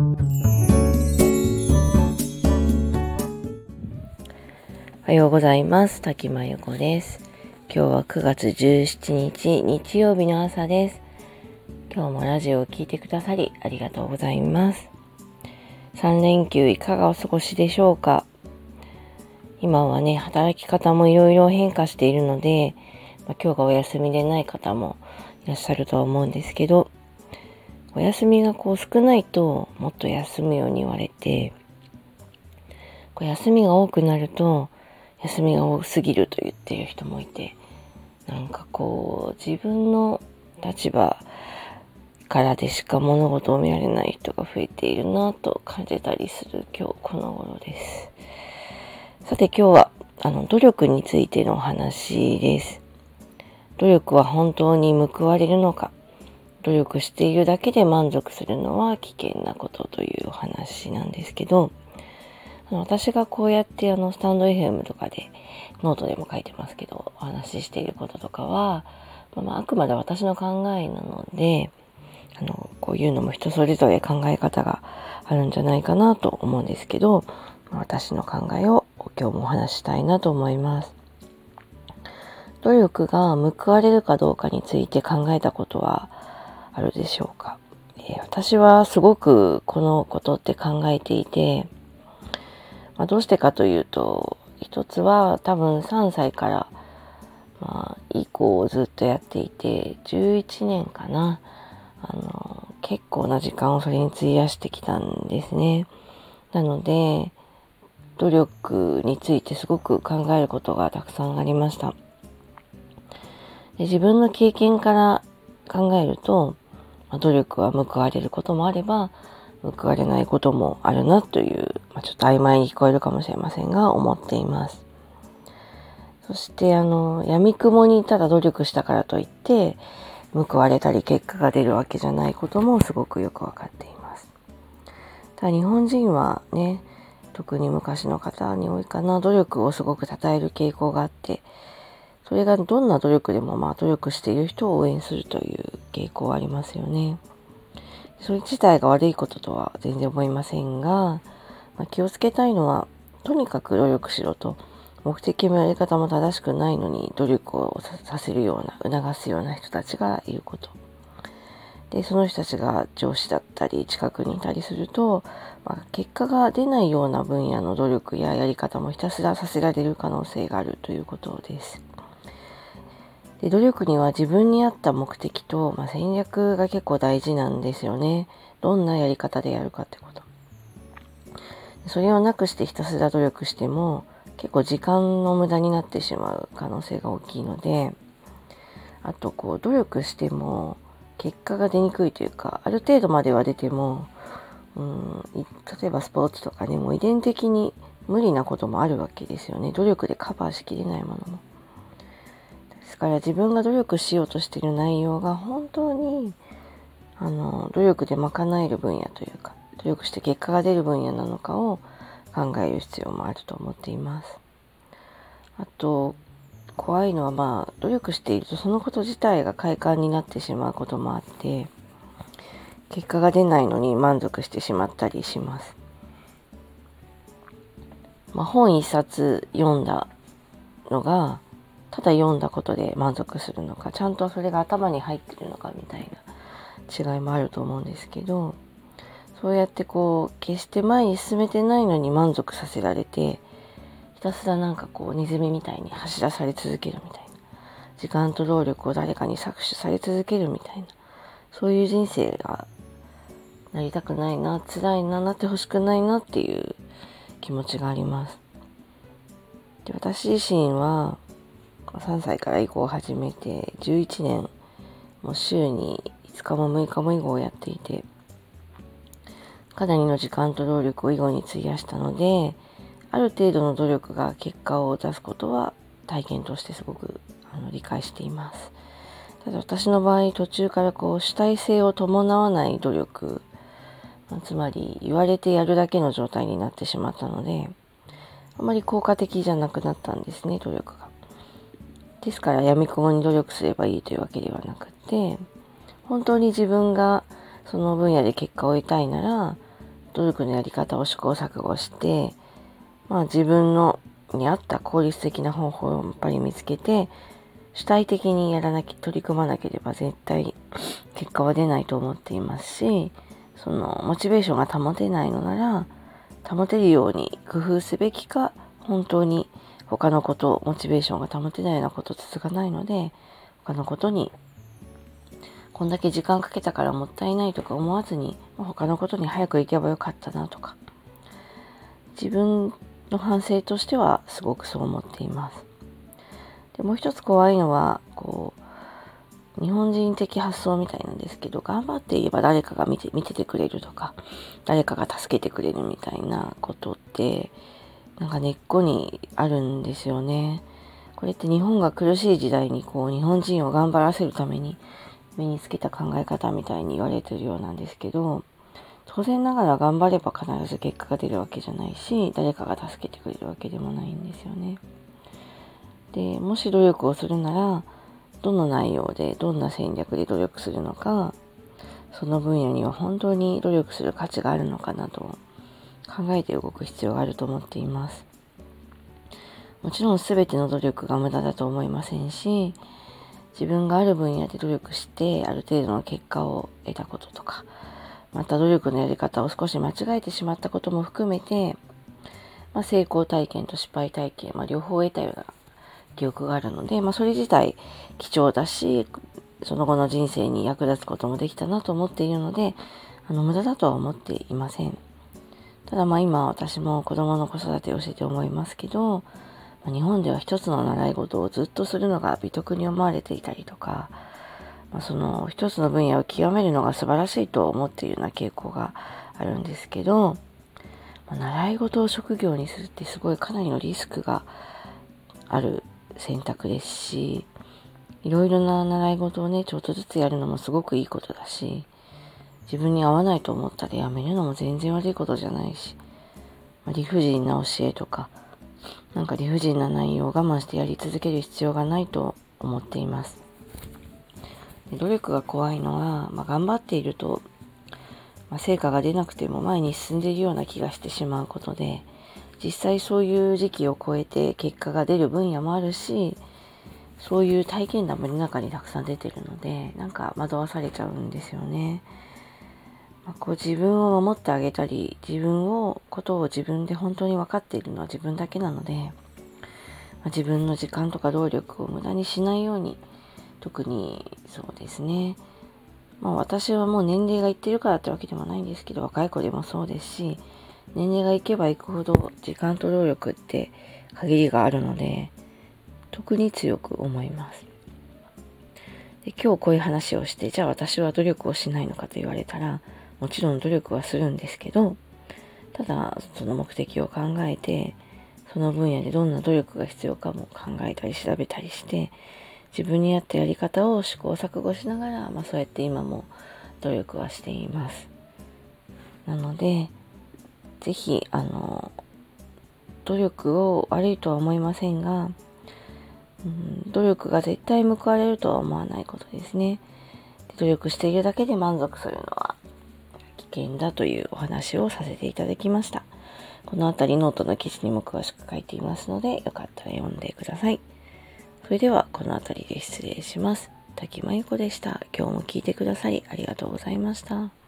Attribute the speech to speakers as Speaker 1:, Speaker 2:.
Speaker 1: おはようございます。滝真由子です。今日は9月17日日曜日の朝です。今日もラジオを聴いてくださりありがとうございます。3連休いかがお過ごしでしょうか？今はね、働き方もいろいろ変化しているので、まあ、今日がお休みでない方もいらっしゃるとは思うんですけど、お休みがこう少ないともっと休むように言われて、こう休みが多くなると休みが多すぎると言ってる人もいて、なんかこう自分の立場からでしか物事を見られない人が増えているなと感じたりする今日この頃です。さて今日はあの努力についてのお話です。努力は本当に報われるのか努力しているだけで満足するのは危険なことというお話なんですけど、私がこうやってあのスタンド FM とかでノートでも書いてますけどお話ししていることとかは、まあ、あくまで私の考えなのであのこういうのも人それぞれ考え方があるんじゃないかなと思うんですけど私の考えを今日もお話したいなと思います。努力が報われるかどうかについて考えたことはあるでしょうか、えー、私はすごくこのことって考えていて、まあ、どうしてかというと一つは多分3歳から、まあ、以降ずっとやっていて11年かなあの結構な時間をそれに費やしてきたんですね。なので努力についてすごく考えることがたくさんありました。で自分の経験から考えると、まあ、努力は報われることもあれば報われないこともあるなという、まあ、ちょっと曖昧に聞こえるかもしれませんが思っています。そしてあの闇雲にただ努力したからといって報われたり結果が出るわけじゃないこともすごくよくわかっています。ただ日本人はね特に昔の方に多いかな努力をすごく称える傾向があってそれがどんな努力でもまあ努力している人を応援するという傾向はありますよね。それ自体が悪いこととは全然思いませんが、まあ、気をつけたいのはとにかく努力しろと目的もやり方も正しくないのに努力をさせるような促すような人たちがいること。でその人たちが上司だったり近くにいたりすると、まあ、結果が出ないような分野の努力ややり方もひたすらさせられる可能性があるということです。で努力には自分に合った目的と、まあ、戦略が結構大事なんですよね。どんなやり方でやるかってこと。それをなくしてひたすら努力しても結構時間の無駄になってしまう可能性が大きいのであとこう努力しても結果が出にくいというかある程度までは出てもうん例えばスポーツとかねもう遺伝的に無理なこともあるわけですよね努力でカバーしきれないものも。ですから自分が努力しようとしている内容が本当にあの努力で賄える分野というか努力して結果が出る分野なのかを考える必要もあると思っています。あと怖いのはまあ努力しているとそのこと自体が快感になってしまうこともあって結果が出ないのに満足してしまったりします。まあ、本一冊読んだのがただ読んだことで満足するのかちゃんとそれが頭に入ってるのかみたいな違いもあると思うんですけどそうやってこう決して前に進めてないのに満足させられてひたすらなんかこうネズミみたいに走らされ続けるみたいな時間と労力を誰かに搾取され続けるみたいなそういう人生がなりたくないな辛いななってほしくないなっていう気持ちがあります。で私自身は3歳から囲碁を始めて11年もう週に5日も6日も囲碁をやっていてかなりの時間と労力を囲碁に費やしたのである程度の努力が結果を出すことは体験としてすごくあの理解しています。ただ私の場合途中からこう主体性を伴わない努力つまり言われてやるだけの状態になってしまったのであまり効果的じゃなくなったんですね努力が。ですから闇雲に努力すればいいというわけではなくて本当に自分がその分野で結果を得たいなら努力のやり方を試行錯誤して、まあ自分のに合った効率的な方法をやっぱり見つけて、主体的にやらなき、取り組まなければ絶対結果は出ないと思っていますし、そのモチベーションが保てないのなら、保てるように工夫すべきか、本当に他のこと、モチベーションが保てないようなこと続かないので、他のことに、こんだけ時間かけたからもったいないとか思わずに、他のことに早く行けばよかったなとか、自分の反省としてはすごくそう思っています。でもう一つ怖いのは、こう、日本人的発想みたいなんですけど、頑張っていれば誰かが見て、見ててくれるとか、誰かが助けてくれるみたいなことって、なんか根っこにあるんですよね。これって日本が苦しい時代にこう日本人を頑張らせるために身につけた考え方みたいに言われてるようなんですけど、当然ながら頑張れば必ず結果が出るわけじゃないし、誰かが助けてくれるわけでもないんですよね。で、もし努力をするなら、どの内容で、どんな戦略で努力するのか、その分野には本当に努力する価値があるのかなと考えて動く必要があると思っています。もちろん全ての努力が無駄だと思いませんし、自分がある分野で努力してある程度の結果を得たこととか、また努力のやり方を少し間違えてしまったことも含めて、まあ、成功体験と失敗体験、まあ、両方得たような記憶があるので、まあ、それ自体貴重だし、その後の人生に役立つこともできたなと思っているので、あの、無駄だとは思っていません。ただまあ今私も子供の子育てをしてて思いますけど、日本では一つの習い事をずっとするのが美徳に思われていたりとか、まあ、その一つの分野を極めるのが素晴らしいと思っているような傾向があるんですけど、まあ、習い事を職業にするってすごいかなりのリスクがある選択ですし、いろいろな習い事をね、ちょっとずつやるのもすごくいいことだし、自分に合わないと思ったらやめるのも全然悪いことじゃないし、まあ、理不尽な教えとか、なんか理不尽な内容を我慢してやり続ける必要がないと思っています。努力が怖いのは、まあ、頑張っていると、まあ、成果が出なくても前に進んでいるような気がしてしまうことで、実際そういう時期を超えて結果が出る分野もあるし、そういう体験談も世の中にたくさん出てるので、なんか惑わされちゃうんですよね。こう自分を守ってあげたり、自分を、ことを自分で本当に分かっているのは自分だけなので、まあ、自分の時間とか労力を無駄にしないように、特にそうですね。まあ私はもう年齢がいってるからってわけでもないんですけど、若い子でもそうですし、年齢がいけばいくほど時間と労力って限りがあるので、特に強く思います。で今日こういう話をして、じゃあ私は努力をしないのかと言われたら、もちろん努力はするんですけど、ただその目的を考えて、その分野でどんな努力が必要かも考えたり調べたりして、自分に合ったやり方を試行錯誤しながら、まあそうやって今も努力はしています。なので、ぜひ、あの、努力を悪いとは思いませんが、うん、努力が絶対報われるとは思わないことですね。努力しているだけで満足するのは危険だというお話をさせていただきました。この辺りノートの記事にも詳しく書いていますので、よかったら読んでください。それでは、この辺りで失礼します。滝真由子でした。今日も聞いてくださりありがとうございました。